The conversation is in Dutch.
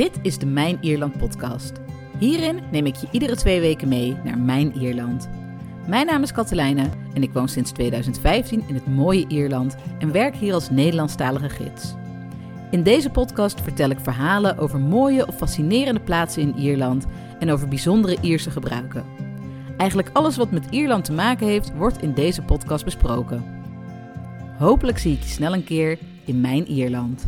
Dit is de Mijn Ierland podcast. Hierin neem ik je iedere twee weken mee naar Mijn Ierland. Mijn naam is Katelijne en ik woon sinds 2015 in het mooie Ierland en werk hier als Nederlandstalige gids. In deze podcast vertel ik verhalen over mooie of fascinerende plaatsen in Ierland en over bijzondere Ierse gebruiken. Eigenlijk alles wat met Ierland te maken heeft, wordt in deze podcast besproken. Hopelijk zie ik je snel een keer in mijn Ierland.